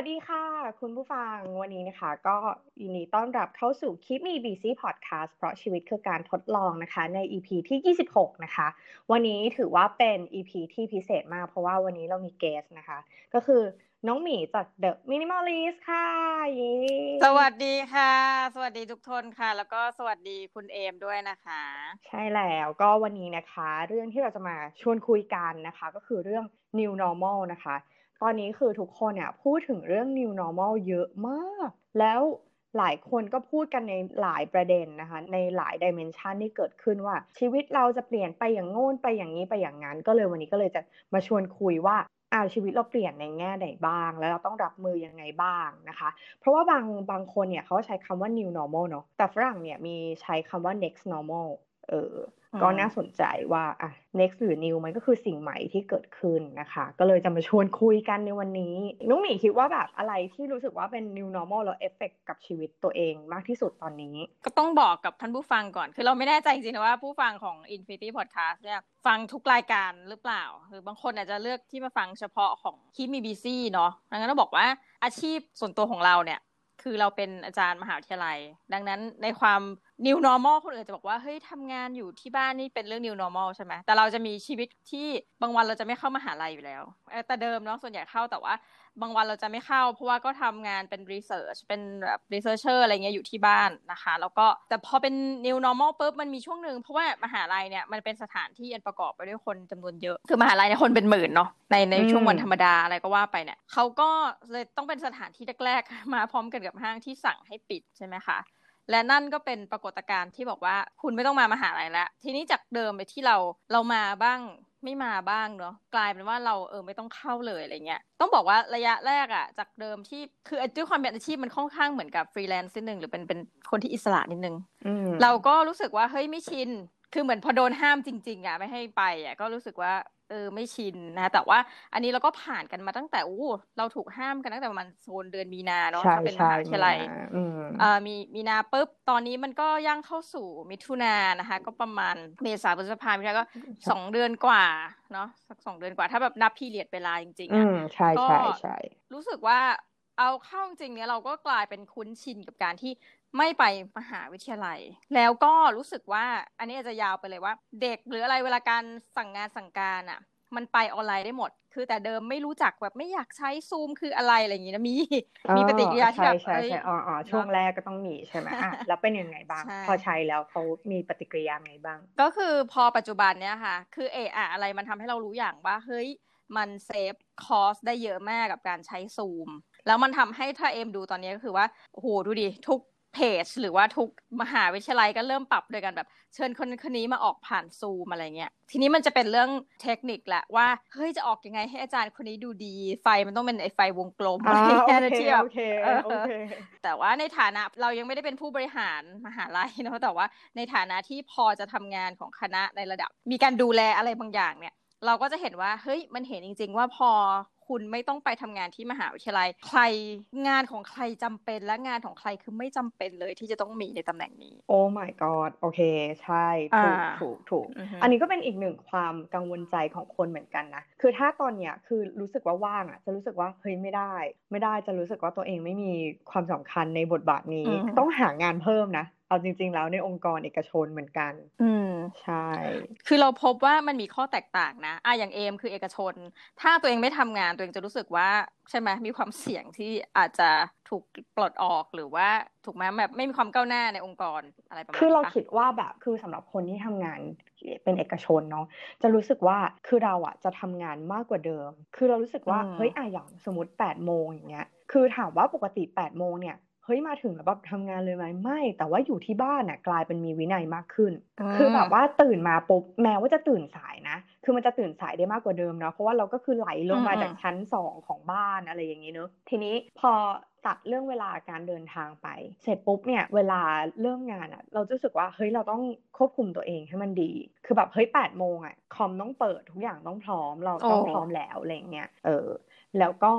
วัสดีค่ะ คุณผู้ฟังวันนี้นะคะ ก็ยินดีต้อนรับเข้าสู่ Keep Me Busy Podcast เพราะชีวิตคือการทดลองนะคะ ใน EP ที่ 26 นะคะ วันนี้ถือว่าเป็น EP ที่พิเศษมาก เพราะว่าวันนี้เรามีเกสนะคะ ก็คือน้องหมีจาก The Minimalist ค่ะเย้สวัสดีค่ะ สวัสดีทุกคนค่ะ แล้วก็สวัสดีคุณเอมด้วยนะคะ ใช่แล้วก็วันนี้นะคะ เรื่องที่เราจะมาชวนคุยกันนะคะ ก็คือเรื่อง New Normal นะคะ ตอนนี้คือทุกคนเนี่ยพูดถึงเรื่อง new normal เยอะมาก แล้วหลายคนก็พูดกันในหลายประเด็นนะคะ ในหลายดิเมนชันที่เกิดขึ้นว่า ชีวิตเราจะเปลี่ยนไปอย่างโน้นไปอย่างนี้ไปอย่างนั้น ก็เลยวันนี้ก็เลยจะมาชวนคุยว่าอาชีวิตเราเปลี่ยนในแง่ไหนบ้าง แล้วเราต้องรับมือยังไงบ้างนะคะ เพราะว่าบางบางคนเนี่ยเขาใช้คำว่า new normal เนาะแต่ฝรั่งเนี่ยมีใช้คำว่า next normal เออ ก็น่าสนใจว่าอะ next หรือ new มันก็คือสิ่งใหม่ที่เกิดขึ้นนะคะ ก็เลยจะมาชวนคุยกันในวันนี้ นุ้งหมีคิดว่าแบบอะไรที่รู้สึกว่าเป็น new normal แล้วเอฟเฟกกับชีวิตตัวเองมากที่สุดตอนนี้ ก็ต้องบอกกับท่านผู้ฟังก่อน คือเราไม่แน่ใจจริงๆนะว่าผู้ฟังของ Infinity Podcast เนี่ยฟังทุกรายการหรือเปล่าหรือบางคนอาจจะเลือกที่มาฟังเฉพาะของคีมีบีซี่เนาะดังนั้นต้องบอกว่าอาชีพส่วนตัวของเราเนี่ย คือเราเป็นอาจารย์มหาวิทยาลัย ดังนั้นในความ new normal คนอื่นจะบอกว่าเฮ้ยทำงานอยู่ที่บ้านนี่เป็นเรื่อง new normal ใช่ไหมแต่เราจะมีชีวิตที่บางวันเราจะไม่เข้ามหาลัยอยู่แล้วแต่เดิมเนาะส่วนใหญ่เข้าแต่ว่า บางวันเราจะไม่เข้า เพราะว่าก็ทำงานเป็นรีเสิร์ชเป็นแบบ researcher อะไรเงี้ยอยู่ที่บ้านนะคะ แล้วก็แต่พอเป็น new normal ปุ๊บมันมีช่วงหนึ่งเพราะว่ามหาลัยเนี่ยมันเป็นสถานที่อันประกอบไปด้วยคนจำนวนเยอะ คือมหาลัยเนี่ยคนเป็นหมื่นเนาะในในช่วงวันธรรมดาอะไรก็ว่าไปเนี่ยเขาก็เลยต้องเป็นสถานที่แรกๆมาพร้อมกันกับห้างที่สั่งให้ปิดใช่ไหมคะ และนั่นก็เป็นปรากฏการณ์ที่บอกว่าคุณไม่ต้องมามหาลัยแล้ว ทีนี้จากเดิมไปที่เราเรามาบ้างไม่มาบ้างเนาะกลายเป็นว่าเราเออไม่ต้องเข้าเลยอะไรเงี้ยต้องบอกว่าระยะแรกอะจากเดิมที่คือด้วยความเป็นอาชีพมันค่อนข้างเหมือนกับฟรีแลนซ์นิดนึงหรือเป็นเป็นคนที่อิสระนิดนึงเราก็รู้สึกว่าเฮ้ยไม่ชินคือเหมือนพอโดนห้ามจริงๆอะไม่ให้ไปอะก็รู้สึกว่า เออไม่ชินนะ แต่ว่าอันนี้เราก็ผ่านกันมาตั้งแต่อู้เราถูกห้ามกันตั้งแต่ประมาณโซนเดือนมีนาเนาะถ้าเป็นมหาวิทยาลัยอ่ามีมีนาปุ๊บตอนนี้มันก็ย่างเข้าสู่มิถุนานะคะ ก็ประมาณเมษาพฤษภาคมก็สองเดือนกว่าเนาะสักสองเดือนกว่า ถ้าแบบนับพีเรียดเวลาจริงๆอะใช่ใช่ใช่รู้สึกว่าเอาเข้าจริงเนี้ยเราก็กลายเป็นคุ้นชินกับการที่ ไม่ไปมหาวิทยาลัย แล้วก็รู้สึกว่า อันนี้อาจจะยาวไปเลยว่า เด็กหรืออะไรเวลาการสั่งงานสั่งการอะ มันไปออนไลน์ได้หมด คือแต่เดิมไม่รู้จักแบบไม่อยากใช้ซูมคืออะไรอะไรอย่างงี้นะมีมีปฏิกิริยาที่แบบใช่ใช่อ๋ออ๋อช่วงแรกก็ต้องมีใช่ไหมอะแล้วเป็นยังไงบ้าง พอใช้แล้วเขามีปฏิกิริยาไงบ้าง ก็คือพอปัจจุบันเนี้ยค่ะ คือเออะอะไรมันทำให้เรารู้อย่างว่าเฮ้ยมัน save cost ได้เยอะมากกับการใช้ซูมแล้วมันทำให้ถ้าเอ็มดูตอนนี้ก็คือว่าโอ้โหดูดิทุก เพจ หรือว่าทุกมหาวิทยาลัยก็เริ่มปรับโดยกันแบบ เชิญคนคนนี้มาออกผ่านซูมอะไรเงี้ย ทีนี้มันจะเป็นเรื่องเทคนิคแหละว่าเฮ้ยจะออกยังไงให้อาจารย์คนนี้ดูดี ไฟมันต้องเป็นไอไฟวงกลมอะไรเงี้ยที่แบบแต่ว่าในฐานะเรายังไม่ได้เป็นผู้บริหารมหาลัยเนาะแต่ว่าในฐานะที่พอจะทำงานของคณะในระดับ มีการดูแลอะไรบางอย่างเนี่ยเราก็จะเห็นว่าเฮ้ยมันเห็นจริง ๆ ว่าพอ คุณไม่ต้องไปทำงานที่มหาวิทยาลัย ใครงานของใครจำเป็นและงานของใครคือไม่จำเป็นเลยที่จะต้องมีในตำแหน่งนี้ โอ้ my god โอเค ใช่ ถูกถูกถูกอันนี้ก็เป็นอีกหนึ่งความกังวลใจของคนเหมือนกันนะ คือถ้าตอนเนี้ยคือรู้สึกว่าว่างอะ จะรู้สึกว่าเฮ้ยไม่ได้ ไม่ได้จะรู้สึกว่าตัวเองไม่มีความสำคัญในบทบาทนี้ ต้องหางานเพิ่มนะ เอาจริง ๆ แล้วในองค์กรเอกชนเหมือนกัน อืมใช่ คือเราพบว่ามันมีข้อแตกต่างนะอะอย่างเอมคือเอกชน ถ้าตัวเองไม่ทำงานตัวเองจะรู้สึกว่าใช่ไหมมีความเสี่ยงที่อาจจะถูกปลดออกหรือว่าถูกไหมแบบไม่มีความก้าวหน้าในองค์กรอะไรประมาณนี้คือเราคิดว่าแบบคือสำหรับคนที่ทำงานเป็นเอกชนเนาะจะรู้สึกว่าคือเราอะจะทำงานมากกว่าเดิม คือเรารู้สึกว่าเฮ้ยอะอย่างสมมติแปดโมงอย่างเงี้ยคือถามว่าปกติแปดโมงเนี่ย เฮ้ยมาถึงแล้วแบบทำงานเลยไหมไม่ แต่ว่าอยู่ที่บ้านน่ะกลายเป็นมีวินัยมากขึ้น คือแบบว่าตื่นมาปุ๊บแม้ว่าจะตื่นสายนะ คือมันจะตื่นสายได้มากกว่าเดิมเนาะเพราะว่าเราก็คือไหลลงมาจากชั้นสองของบ้านอะไรอย่างนี้เนาะทีนี้พอตัดเรื่องเวลาการเดินทางไป เสร็จปุ๊บเนี่ยเวลาเริ่มงานอะ่ะ เราจะรู้สึกว่าเฮ้ยเราต้องควบคุมตัวเองให้มันดี คือแบบเฮ้ยแปดโมงอะ่ะคอมต้องเปิดทุกอย่างต้องพร้อมเราต้องพร้อมแล้วอะไรเงี้ยเออแล้วก็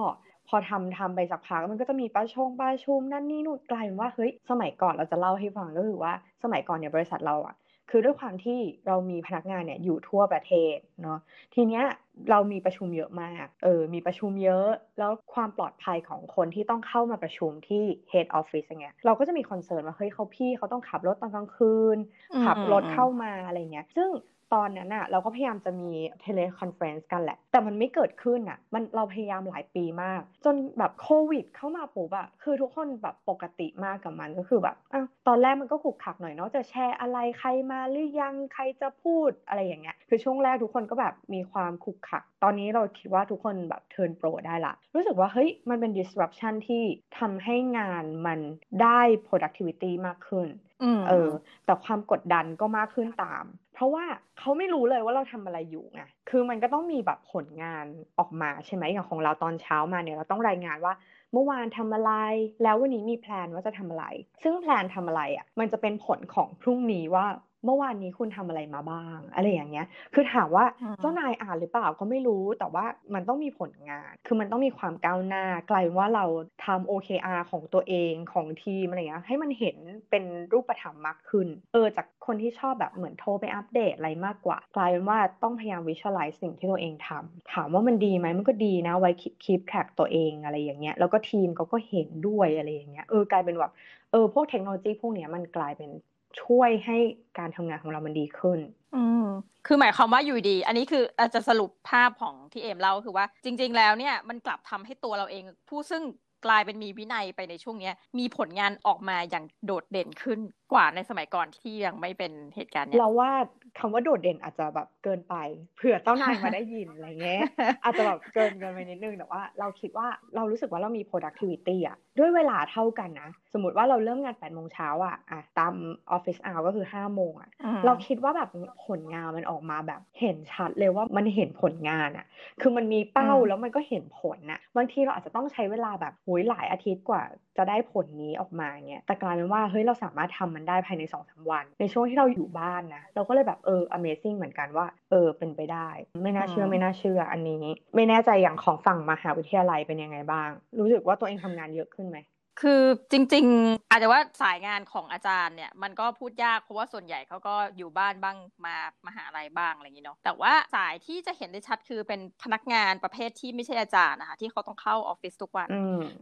พอทำทำไปสักพักมันก็จะมีประชงประชุมนั่นนี่นู่นกลายเป็นว่าเฮ้ยสมัยก่อนเราจะเล่าให้ฟังก็คือว่าสมัยก่อนเนี่ยบริษัทเราอะคือด้วยความที่เรามีพนักงานเนี่ยอยู่ทั่วประเทศเนาะทีเนี้ยเรามีประชุมเยอะมากเออมีประชุมเยอะ แล้วความปลอดภัยของคนที่ต้องเข้ามาประชุมที่ head office อย่างเงี้ยเราก็จะมี concern ว่าเฮ้ยเขาพี่เขาต้องขับรถตอนกลางคืน ขับรถเข้ามาอะไรเงี้ยซึ่ง ตอนนั้นอะเราก็พยายามจะมี teleconference กันแหละ แต่มันไม่เกิดขึ้นอะมันเราพยายามหลายปีมาก จนแบบโควิด เข้ามาปุ๊บอะคือทุกคนแบบปกติมากกับมันก็คือแบบอะตอนแรกมันก็ขุกขักหน่อยเนาะจะแชร์อะไรใครมาหรือยังใครจะพูดอะไรอย่างเงี้ยคือช่วงแรกทุกคนก็แบบมีความขุกขัก ตอนนี้เราคิดว่าทุกคนแบบ turn pro ได้ละ รู้สึกว่าเฮ้ยมันเป็น disruption ที่ทำให้งานมันได้ productivity มากขึ้นเออแต่ความกดดันก็มากขึ้นตาม เพราะว่าเขาไม่รู้เลยว่าเราทำอะไรอยู่ไงคือมันก็ต้องมีแบบผลงานออกมาใช่ไหมอย่างของเราตอนเช้ามาเนี่ยเราต้องรายงานว่าเมื่อวานทำอะไร แล้ววันนี้มีแพลนว่าจะทำอะไร ซึ่งแพลนทำอะไรอะ่ะมันจะเป็นผลของพรุ่งนี้ว่า เมื่อวานนี้คุณทำอะไรมาบ้าง อะไรอย่างเงี้ย คือถามว่าเจ้านายอ่านหรือเปล่าก็ไม่รู้ แต่ว่ามันต้องมีผลงาน คือมันต้องมีความก้าวหน้า กลายว่าเราทำ OKR ของตัวเองของทีมอะไรเงี้ย ให้มันเห็นเป็นรูปธรรมมากขึ้น เออ จากคนที่ชอบแบบเหมือนโทรไปอัปเดตอะไรมากกว่า กลายเป็นว่าต้องพยายามวิชวลไลซ์สิ่งที่ตัวเองทำถามว่ามันดีไหมมันก็ดีนะ ไว้คีปแทร็กตัวเองอะไรอย่างเงี้ย แล้วก็ทีมเขาก็เห็นด้วยอะไรอย่างเงี้ย เออกลายเป็นแบบ เออ พวกเทคโนโลยีพวกเนี้ยมันกลายเป็น ช่วยให้การทำงานของเรามันดีขึ้น อืมคือหมายความว่าอยู่ดี อันนี้คืออาจจะสรุปภาพของที่เอมเล่าคือว่า จริง ๆ แล้วเนี่ยมันกลับทำให้ตัวเราเอง ผู้ซึ่งกลายเป็นมีวินัยไปในช่วงนี้มีผลงานออกมาอย่างโดดเด่นขึ้น กว่าในสมัยก่อนที่ยังไม่เป็นเหตุการณ์เนี้ยเราว่าคำว่าโดดเด่นอาจจะแบบเกินไป เผื่อเจ้านายมาได้ยินอะไรเงี้ยอาจจะแบบเกินกันไปนิดนึงแต่ว่าเราคิดว่าเรารู้สึกว่าเรามี productivity อะด้วยเวลาเท่ากันนะ สมมติว่าเราเริ่มงาน8โมงเช้าอะอะตามออฟฟิศอาก็คือ5โมงอะเราคิดว่าแบบผลงานมันออกมาแบบเห็นชัดเลยว่ามันเห็นผลงานอะคือมันมีเป้าแล้วมันก็เห็นผลน่ะบางทีเราอาจจะต้องใช้เวลาแบบหุยหลายอาทิตย์กว่า จะได้ผลนี้ออกมาเงี้ยแต่กลายเป็นว่าเฮ้ยเราสามารถทำมันได้ภายในสองสาวัน ในช่วงที่เราอยู่บ้านนะเราก็เลยแบบเออ amazing เหมือนกันว่า เออเป็นไปได้ ไม่น่าเชื่อไม่น่าเชื่ออันนี้ ไม่แน่ใจอย่างของฝั่งมหาวิทยาลัยเป็นยังไงบ้าง รู้สึกว่าตัวเองทำงานเยอะขึ้นไหม คือจริง ๆ อาจจะว่าสายงานของอาจารย์เนี่ย มันก็พูดยากเพราะว่าส่วนใหญ่เขาก็อยู่บ้านบ้างมามหาลัยบ้างอะไรอย่างนี้เนาะแต่ว่าสายที่จะเห็นได้ชัดคือเป็นพนักงานประเภทที่ไม่ใช่อาจารย์นะคะที่เขาต้องเข้าออฟฟิศทุกวัน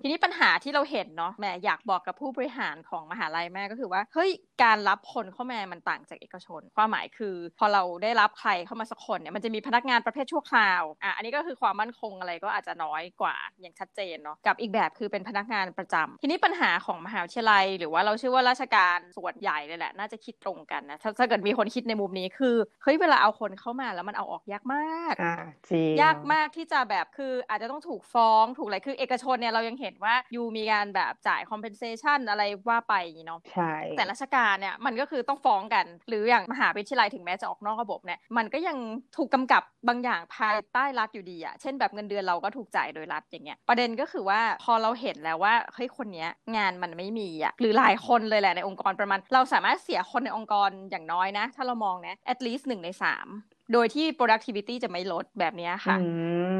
ทีนี้ปัญหาที่เราเห็นเนาะแม่อยากบอกกับผู้บริหารของมหาลัยแม่ก็คือว่าเฮ้ยการรับคนเข้ามามันต่างจากเอกชน ความหมายคือ พอเราได้รับใครเข้ามาสักคนเนี่ยมันจะมีพนักงานประเภทชั่วคราวอะอันนี้ก็คือความมั่นคงอะไรก็อาจจะน้อยกว่าอย่างชัดเจนเนาะกับอีกแบบคือเป็นพนักงานประจำทีนี้ปัญหาของมหาวิทยาลัย หรือว่าเราเชื่อว่าราชการส่วนใหญ่เลยแหละ น่าจะคิดตรงกันนะถ้าเกิดมีคนคิดในมุมนี้คือเฮ้ยเวลาเอาคนเข้ามาแล้วมันเอาออกยากมากอ่าจริงยากมากที่จะแบบคืออาจจะต้องถูกฟ้องถูกอะไรคือเอกชนเนี่ยเรายังเห็นว่ายูมีการแบบจ่าย compensation อะไรว่าไปเนาะใช่แต่ราชการเนี่ยมันก็คือต้องฟ้องกัน หรืออย่างมหาวิทยาลัยถึงแม้จะออกนอกระบบเนี่ยมันก็ยังถูกกำกับบางอย่างภายใต้รัฐอยู่ดีอะเช่นแบบเงินเดือนเราก็ถูกจ่ายโดยรัฐอย่างเงี้ยประเด็นก็คือว่าพอเราเห็นแล้วว่าเฮ้ยคนนี้งานมันไม่มีอะหรือหลายคนเลยแหละในองค์กรประมาณ เราสามารถเสียคนในองค์กรอย่างน้อยนะ ถ้าเรามองนะ at least หนึ่งในสามโดยที่ productivity จะไม่ลดแบบนี้ค่ะ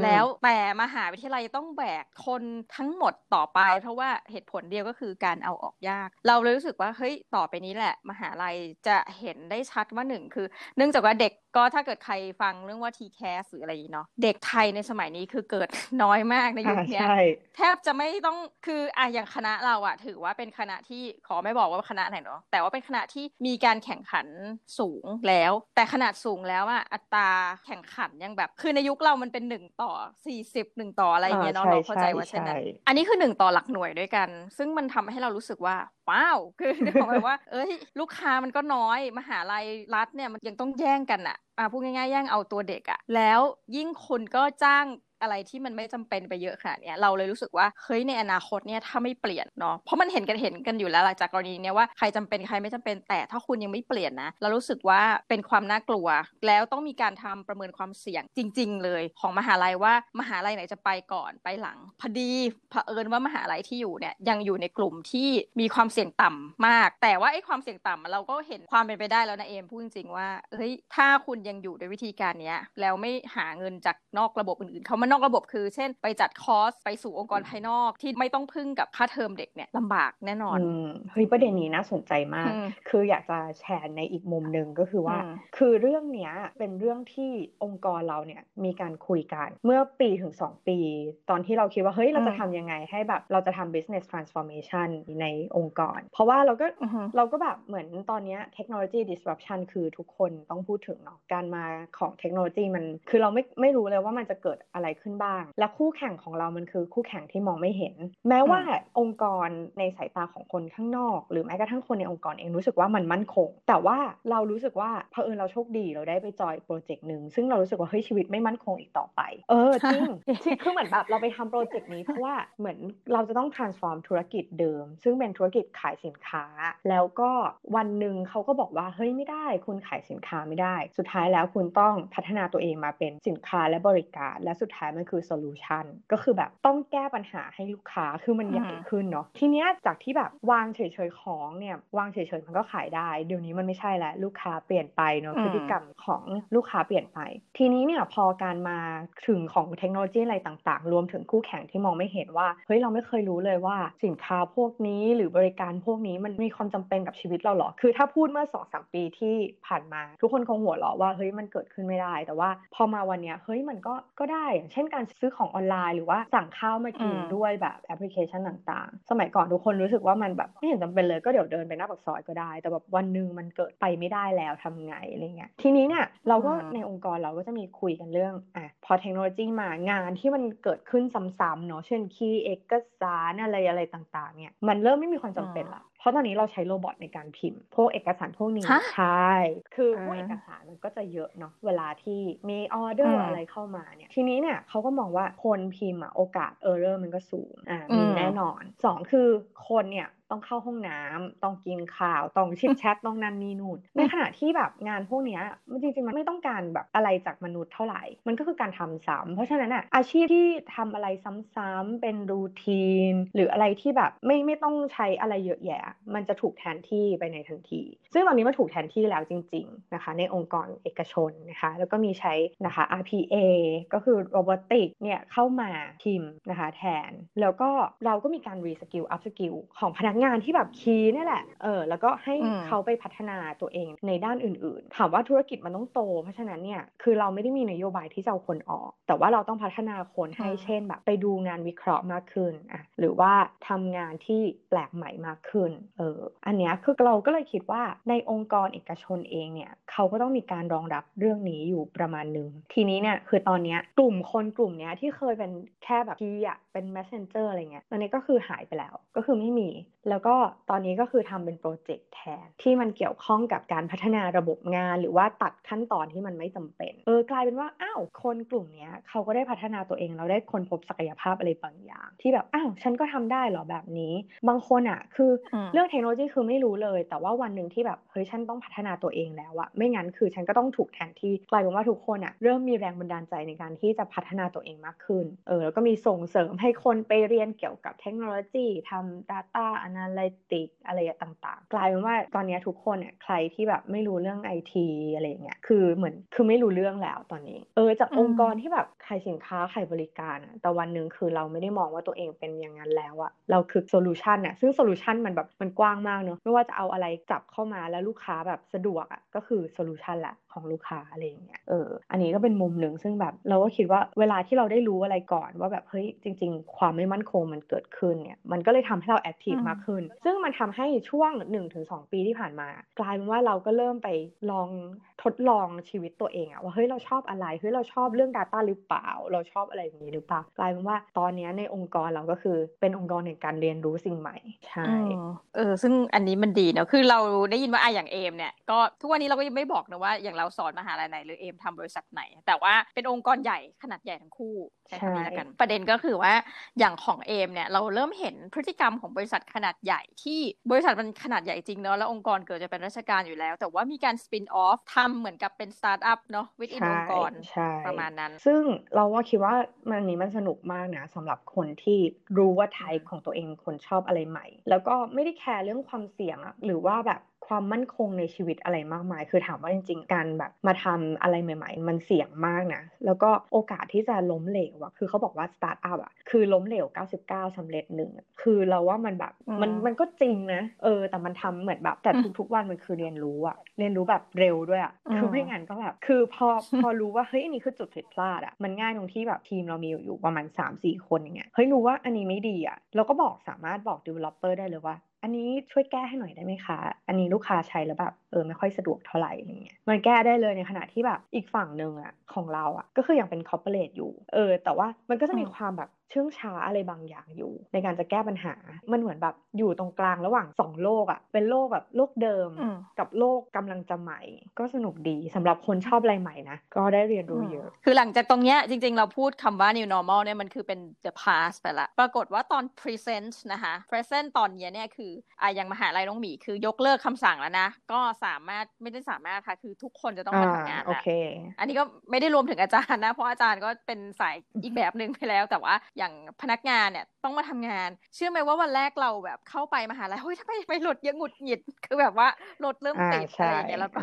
แล้วแต่มหาวิทยาลัยต้องแบกคนทั้งหมดต่อไป เพราะว่าเหตุผลเดียวก็คือการเอาออกยาก เราเลยรู้สึกว่าเฮ้ยต่อไปนี้แหละ มหาลัยจะเห็นได้ชัดว่าหนึ่งคือ เนื่องจากว่าเด็ก ก็ถ้าเกิดใครฟังเรื่องว่า t c a s หรืออะไรเนาะเด็กไทยในสมัยนี้คือเกิดน้อยมากในยุคนี้แทบจะไม่ต้องคืออะอย่างคณะเราอะถือว่าเป็นคณะที่ขอไม่บอกว่าคณะไหนเนาะแต่ว่าเป็นคณะที่มีการแข่งขันสูงแล้ว แต่ขนาดสูงแล้วอะอัตราแข่งขันยังแบบ คือในยุคเรามันเป็นหนึ่งต่อสี่สิบหนึ่งต่ออะไรเงี้ยเนาะเราเข้าใจว่าเช่นนั้นอันนี้คือหนึ่งต่อหลักหน่วยด้วยกัน ซึ่งมันทำให้เรารู้สึกว่า ว้าว คือบอกเลยว่า เอ้ย ลูกค้ามันก็น้อย มหาลัยรัฐเนี่ยมันยังต้องแย่งกันอะอะพูดง่ายๆแย่งเอาตัวเด็กอะแล้วยิ่งคนก็จ้าง อะไรที่มันไม่จำเป็นไปเยอะขนาดนี้เราเลยรู้สึกว่าเฮ้ยในอนาคตเนี่ยถ้าไม่เปลี่ยนเนาะเพราะมันเห็นกันเห็นกันอยู่แล้วหลังจากกรณีเนี้ยว่าใครจำเป็นใครไม่จำเป็นแต่ถ้าคุณยังไม่เปลี่ยนนะเรารู้สึกว่าเป็นความน่ากลัว แล้วต้องมีการทำประเมินความเสี่ยงจริง ๆ เลย ของมหาลัยว่ามหาลัยไหนจะไปก่อนไปหลังพอดีเผอิญว่ามหาลัยที่อยู่เนี่ยยังอยู่ในกลุ่มที่มีความเสี่ยงต่ำมาก แต่ว่าไอ้ความเสี่ยงต่ำเราก็เห็นความเป็นไปได้แล้วนะเอมพูดจริงๆว่าเฮ้ยถ้าคุณยังอยู่ด้วยวิธีการเนี้ยแล้วไม่หาเงินจากนอกระบบอื่นๆเข้ามามันนอกระบบคือ เช่น ไปจัดคอร์สไปสู่องค์กรภายนอกที่ไม่ต้องพึ่งกับค่าเทอมเด็กเนี่ยลำบากแน่นอนเฮ้ยประเด็นนี้น่าสนใจมาก คืออยากจะแชร์ในอีกมุมหนึ่งก็คือว่า คือเรื่องเนี้ยเป็นเรื่องที่องค์กรเราเนี่ยมีการคุยกันเมื่อปีถึง 2 ปี ตอนที่เราคิดว่าเฮ้ยเราจะทำยังไงให้แบบเราจะทำ business transformation ในองค์กร เพราะว่าเราก็เราก็แบบเหมือนตอนนี้เทคโนโลยี disruption คือทุกคนต้องพูดถึงเนาะการมาของเทคโนโลยีมันคือเราไม่ไม่รู้เลยว่ามันจะเกิดอะไรขึ้นบ้าง และคู่แข่งของเรามันคือคู่แข่งที่มองไม่เห็น แม้ว่าองค์กรในสายตาของคนข้างนอก หรือแม้กระทั่งคนในองค์กรเองรู้สึกว่ามันมั่นคง แต่ว่าเรารู้สึกว่าเผอิญเราโชคดีเราได้ไป join project หนึ่งซึ่งเรารู้สึกว่าเฮ้ยชีวิตไม่มั่นคงอีกต่อไป เออจริงคือเหมือนแบบเราไปทำ project นี้เพราะว่าเหมือนเราจะต้อง transform ธุรกิจเดิม ซึ่งเป็นธุรกิจขายสินค้า แล้วก็วันหนึ่งเขาก็บอกว่าเฮ้ยไม่ได้ คุณขายสินค้าไม่ได้ สุดท้ายแล้วคุณต้องพัฒนาตัวเองมาเป็นสินค้าและบริการ และสุดท้ายมันคือ solution ก็คือแบบต้องแก้ปัญหาให้ลูกค้าคือมันใหญ่ขึ้นเนาะทีเนี้ยจากที่แบบวางเฉยๆของเนี่ยวางเฉยๆมันก็ขายได้ เดี๋ยวนี้มันไม่ใช่แล้วลูกค้าเปลี่ยนไปเนาะพฤติกรรมของลูกค้าเปลี่ยนไป ทีนี้เนี่ยพอการมาถึงของเทคโนโลยีอะไรต่างๆ รวมถึงคู่แข่งที่มองไม่เห็นว่าเฮ้ยเราไม่เคยรู้เลยว่าสินค้าพวกนี้หรือบริการพวกนี้มันมีความจำเป็นกับชีวิตเราหรอ คือถ้าพูดเมื่อสองสามปีที่ผ่านมา ทุกคนคงหัวเราะว่าเฮ้ยมันเกิดขึ้นไม่ได้ แต่ว่าพอมาวันนี้เฮ้ยมันก็ก็ได้อย่างเช่นการซื้อของออนไลน์ หรือว่าสั่งข้าวมากินด้วยแบบแอปพลิเคชันต่างๆ สมัยก่อนทุกคนรู้สึกว่ามันแบบไม่เห็นจำเป็นเลยก็เดี๋ยวเดินไปหน้าปากซอยก็ได้ แต่แบบวันหนึ่งมันเกิดไปไม่ได้แล้วทำไงอะไรเงี้ยทีนี้เนี่ยเราก็ในองค์กรเราก็จะมีคุยกันเรื่องอะพอเทคโนโลยีมางานที่มันเกิดขึ้นซ้ำๆเนาะเช่น key เอกสารอะไรอะไรต่างๆเนี่ยมันเริ่มไม่มีความจำเป็นละ เพราะตอนนี้เราใช้ robot ในการพิมพ์ พวกเอกสารพวกนี้ใช่คือพวกเอกสารมันก็จะเยอะเนาะเวลาที่มีออเดอร์อะไรเข้ามาเนี่ยทีนี้เนี่ยเขาก็มองว่าคนพิมพ์อะโอกาส error มันก็สูงอ่ามีแน่นอนสองคือคนเนี่ย ต้องเข้าห้องน้ำต้องกินข้าว ต้อง chit chat ต้องนั่นนี่นู่นในขณะที่แบบงานพวกนี้มันจริงๆมันไม่ต้องการแบบอะไรจากมนุษย์เท่าไหร่ มันก็คือการทำซ้ำเพราะฉะนั้นอะอาชีพที่ทำอะไรซ้ำๆเป็น routine หรืออะไรที่แบบไม่ไม่ต้องใช้อะไรเยอะแยะ มันจะถูกแทนที่ไปในทันที ซึ่งตอนนี้มันถูกแทนที่แล้วจริง ๆนะคะ ในองค์กรเอกชนนะคะ แล้วก็มีใช้นะคะ RPA ก็คือ robotic เนี่ยเข้ามาพิมพ์นะคะแทน แล้วก็เราก็มีการ reskill upskill ของพนักงานที่แบบ key นี่แหละ เออ แล้วก็ให้เขาไปพัฒนาตัวเองในด้านอื่น ๆ ถามว่าธุรกิจมันต้องโต เพราะฉะนั้นเนี่ย คือเราไม่ได้มีนโยบายที่จะเอาคนออก แต่ว่าเราต้องพัฒนาคนให้เช่นแบบไปดูงานวิเคราะห์มากขึ้นอะหรือว่าทำงานที่แปลกใหม่มากขึ้น เออ อันนี้คือเราก็เลยคิดว่าในองค์กรเอกชนเองเนี่ย เขาก็ต้องมีการรองรับเรื่องนี้อยู่ประมาณหนึ่งทีนี้เนี่ยคือตอนนี้กลุ่มคนกลุ่มนี้ที่เคยเป็นแค่แบบที่อะเป็น messenger อะไรเงี้ยตอนนี้ก็คือหายไปแล้ว ก็คือไม่มี แล้วก็ตอนนี้ก็คือทำเป็นโปรเจกต์แทน ที่มันเกี่ยวข้องกับการพัฒนาระบบงาน หรือว่าตัดขั้นตอนที่มันไม่จำเป็น เออกลายเป็นว่าอ้าวคนกลุ่มนี้เขาก็ได้พัฒนาตัวเองเราได้คนพบศักยภาพอะไรบางอย่าง ที่แบบอ้าวฉันก็ทำได้เหรอแบบนี้ บางคนอะคือเรื่องเทคโนโลยีคือไม่รู้เลย แต่ว่าวันหนึ่งที่แบบเฮ้ยฉันต้องพัฒนาตัวเองแล้วอะไม่งั้นคือฉันก็ต้องถูกแทนที่กลายเป็นว่าทุกคนอะเริ่มมีแรงบันดาลใจในการที่จะพัฒนาตัวเองมากขึ้นเออแล้วก็มีส่งเสริมให้คนไปเรียนเกี่ยวกับเทคโนโลยีทำ Data Analytics อะไรต่างๆ กลายเป็นว่าตอนนี้ทุกคนเนี่ยใครที่แบบไม่รู้เรื่องไอทีอะไรเงี้ยคือเหมือนคือไม่รู้เรื่องแล้วตอนนี้ เออจากองค์กรที่แบบขายสินค้าขายบริการอะแต่วันหนึ่งคือเราไม่ได้มองว่าตัวเองเป็นอย่างนั้นแล้วอะเราคือ solution อะซึ่ง solution มันแบบมันกว้างมากเนอะไม่ว่าจะเอาอะไรจับเข้ามาแล้วลูกค้าแบบสะดวกอะก็คือ solution ละ ของลูกค้าอะไรอย่างเงี้ยเอออันนี้ก็เป็นมุมหนึ่งซึ่งแบบเราก็คิดว่าเวลาที่เราได้รู้อะไรก่อนว่าแบบเฮ้ยจริง ๆ ความไม่มั่นคงมันเกิดขึ้นเนี่ยมันก็เลยทำให้เรา active มากขึ้น ซึ่งมันทำให้ช่วง 1-2 ปีที่ผ่านมา กลายเป็นว่าเราก็เริ่มไปลองทดลองชีวิตตัวเองอะว่าเฮ้ยเราชอบอะไรเฮ้ยเราชอบเรื่อง Data หรือเปล่า เราชอบอะไรอย่างนี้หรือเปล่ากลายเป็นว่าตอนนี้ในองค์กรเราก็คือเป็นองค์กรในการเรียนรู้สิ่งใหม่ใช่เออซึ่งอันนี้มันดีเนาะคือเราได้ยินว่าอะอย่างเอมเนี่ยก็ทุกวันนี้เราก็ยังไม่บอกนะว่าอย่างเราสอนมหาลัยไหน หรือเอมทำบริษัทไหน แต่ว่าเป็นองค์กรใหญ่ขนาดใหญ่ทั้งคู่ใช่คำนี้แล้วกัน ประเด็นก็คือว่าอย่างของเอมเนี่ยเราเริ่มเห็นพฤติกรรมของบริษัทขนาดใหญ่ที่บริษัทมันขนาดใหญ่จริงเนาะแล้วองค์กรเกิดจะเป็นราชการอยู่แล้ว แต่ว่ามีการสปินออฟทำเหมือนกับเป็นสตาร์ทอัพเนาะวิธีองค์กรประมาณนั้น ซึ่งเราว่าคิดว่ามันนี้มันสนุกมากนะสำหรับคนที่รู้ว่าไทป์ของตัวเองคนชอบอะไรใหม่ แล้วก็ไม่ได้แคร์เรื่องความเสี่ยงอะหรือว่าแบบความมั่นคงในชีวิตอะไรมากมาย คือถามว่าจริงๆ การแบบมาทำอะไรใหม่ ๆ มันเสี่ยงมากนะ แล้วก็โอกาสที่จะล้มเหลวอะคือเขาบอกว่าสตาร์ทอัพอะคือล้มเหลว 99สำเร็จหนึ่ง คือเราว่ามันแบบมันมันก็จริงนะ เออ แต่มันทำเหมือนแบบแต่ทุกๆวันมันคือเรียนรู้อะเรียนรู้แบบเร็วด้วยอะคือไม่งั้นก็แบบ คือพอพอรู้ว่าเฮ้ยอันนี้คือจุดผิดพลาดอะมันง่ายตรงที่แบบทีมเรามีอยู่ประมาณ 3-4 คนอย่างเงี้ย เฮ้ยรู้ว่าอันนี้ไม่ดีอะเราก็บอกสามารถบอก developer ได้เลยว่า อันนี้ช่วยแก้ให้หน่อยได้ไหมคะ อันนี้ลูกค้าใช้แล้วแบบเออไม่ค่อยสะดวกเท่าไหร่อะไรเงี้ยมันแก้ได้เลยในขณะที่แบบอีกฝั่งหนึ่งอะของเราอะก็คือยังเป็นคอร์เปอเรทอยู่ เออ แต่ว่ามันก็จะมีความแบบเชื่องช้าอะไรบางอย่างอยู่ ในการจะแก้ปัญหา มันเหมือนแบบอยู่ตรงกลางระหว่างสองโลกอะเป็นโลกแบบโลกเดิมกับโลกกำลังจะใหม่ ก็สนุกดีสำหรับคนชอบอะไรใหม่นะ ก็ได้เรียนรู้เยอะ คือหลังจากตรงเนี้ยจริง ๆ เราพูดคำว่า new normal เนี่ยมันคือเป็น the past ไปละ ปรากฏว่าตอน present นะคะ present ตอนนี้เนี่ยคืออะยังมหาลัยน้องหมีคือยกเลิกคำสั่งแล้วนะ ก็สามารถไม่ได้สามารถค่ะ คือทุกคนจะต้องมาทำงานแล้วอันนี้ก็ไม่ได้รวมถึงอาจารย์นะ เพราะอาจารย์ก็เป็นสายอีกแบบหนึ่งไปแล้ว แต่ว่าอย่างพนักงานเนี่ยต้องมาทำงาน เชื่อไหมว่าวันแรกเราแบบเข้าไปมหาลัยเฮ้ยทำไมไม่รถเยอะหงุดหงิด คือแบบว่ารถเริ่มติดอะไรอย่างเงี้ยแล้วก็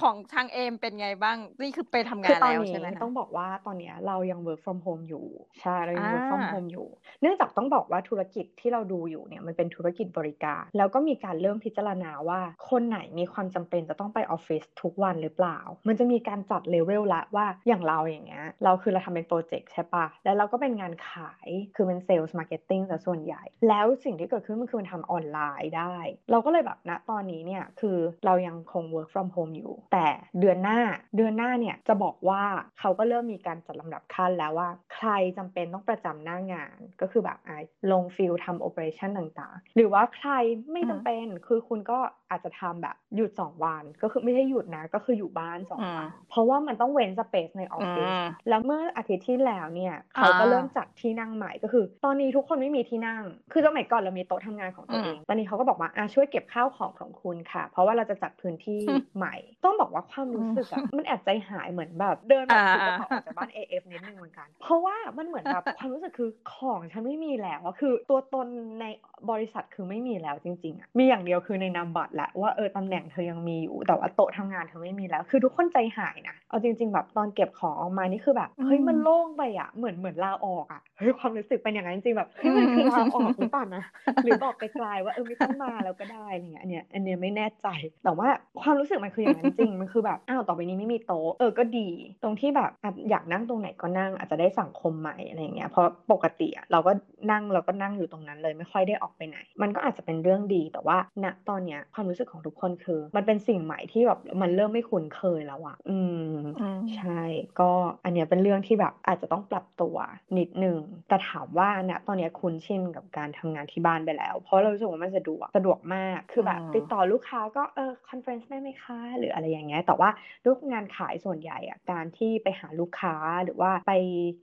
ของทางเอมเป็นไงบ้างนี่คือไปทำงานแล้วใช่ไหมต้องบอกว่าตอนนี้เรายัง work from home อยู่ใช่เรายัง work from home อยู่ เนื่องจากต้องบอกว่าธุรกิจที่เราดูอยู่เนี่ยมันเป็นธุรกิจบริการ แล้วก็มีการเริ่มพิจารณาว่าคนไหนมีความจำเป็นจะต้องไปออฟฟิศทุกวันหรือเปล่า มันจะมีการจัดเลเวลละว่าอย่างเราอย่างเงี้ยเราคือเราทำเป็นโปรเจกต์ใช่ปะแล้วเราก็เป็นงานขายคือเป็น sales marketing ซะส่วนใหญ่ แล้วสิ่งที่เกิดขึ้นมันคือมันทำออนไลน์ได้ เราก็เลยแบบณตอนนี้เนี่ยคือเรายังคง work from home อยู่ แต่เดือนหน้าเดือนหน้าเนี่ยจะบอกว่าเขาก็เริ่มมีการจัดลำดับขั้นแล้วว่า ใครจำเป็นต้องประจำหน้างาน ก็คือแบบไอ้ลง field ทำ operation ต่างๆ หรือว่าใครไม่จำเป็นคือคุณก็ อาจจะทำแบบหยุดสองวันก็คือไม่ใช่หยุดนะ ก็คืออยู่บ้านสองวันเพราะว่ามันต้องเว้น space ในออฟฟิศแล้วเมื่ออาทิตย์ที่แล้วเนี่ยเขาก็เริ่มจัดที่นั่งใหม่ก็คือ ตอนนี้ทุกคนไม่มีที่นั่ง คือสมัยก่อนเรามีโต๊ะทำงานของตัวเองตอนนี้เขาก็บอกว่าอะช่วยเก็บข้าวของของคุณค่ะ เพราะว่าเราจะจัดพื้นที่ใหม่ ต้องบอกว่าความรู้สึกอะมันแอบใจหายเหมือนแบบเดินแบบถือกระเป๋าออกจากบ้าน AF นิดนึงเหมือนกัน เพราะว่ามันเหมือนแบบความรู้สึกคือของฉันไม่มีแล้วคือตัวตนในบริษัทคือไม่มีแล้วจริงๆอะมีอย่างเดียวคือในนามบัตรแหละว่าเออตำแหน่งเธอยังมีอยู่ แต่ว่าโต๊ะทำงานเธอไม่มีแล้ว คือทุกคนใจหายนะเอาจริง ๆ แบบตอนเก็บของออกมานี่คือแบบเฮ้ยมันโล่งไปอะเหมือนเหมือนลาออกอะเฮ้ยความรู้สึกเป็นอย่างนั้นจริงๆแบบเฮ้ยมันคือลาออกหรือเปล่านะหรือบอกไปไกลว่าเออไม่ต้องมาแล้วก็ได้อะไรเงี้ยอันเนี้ยอันเนี้ยไม่แน่ใจ แต่ว่าความรู้สึกมันคืออย่างนั้นจริงมันคือแบบอ้าวต่อไปนี้ไม่มีโต๊ะเออก็ดี ตรงที่แบบอยากนั่งตรงไหนก็นั่งอาจจะได้สังคมใหม่อะไรเงี้ยเพราะปกติเราก็นั่งเราก็นั่งอยู่ตรงนั้นเลยไม่ค่อยได้ออกไปไหน มันก็อาจจะเป็นเรื่องดีแต่ว่าณตอนเนี้ยความรู้สึกของทุกคนคือ มันเป็นสิ่งใหม่ที่แบบมันเริ่มไม่คุ้นเคยแล้วอะอืมใช่ ก็อันเนี้ยเป็นเรื่องที่แบบอาจจะต้องปรับตัวนิดนึงแต่ถามว่าณตอนนี้คุ้นชินกับการทำงานที่บ้านไปแล้ว เพราะเราสึกว่ามันสะดวกสะดวกมากคือแบบติดต่อลูกค้าก็เออ conference ได้ไหมคะหรืออะไรอย่างเงี้ยแต่ว่าลูกงานขายส่วนใหญ่อะการที่ไปหาลูกค้าหรือว่าไป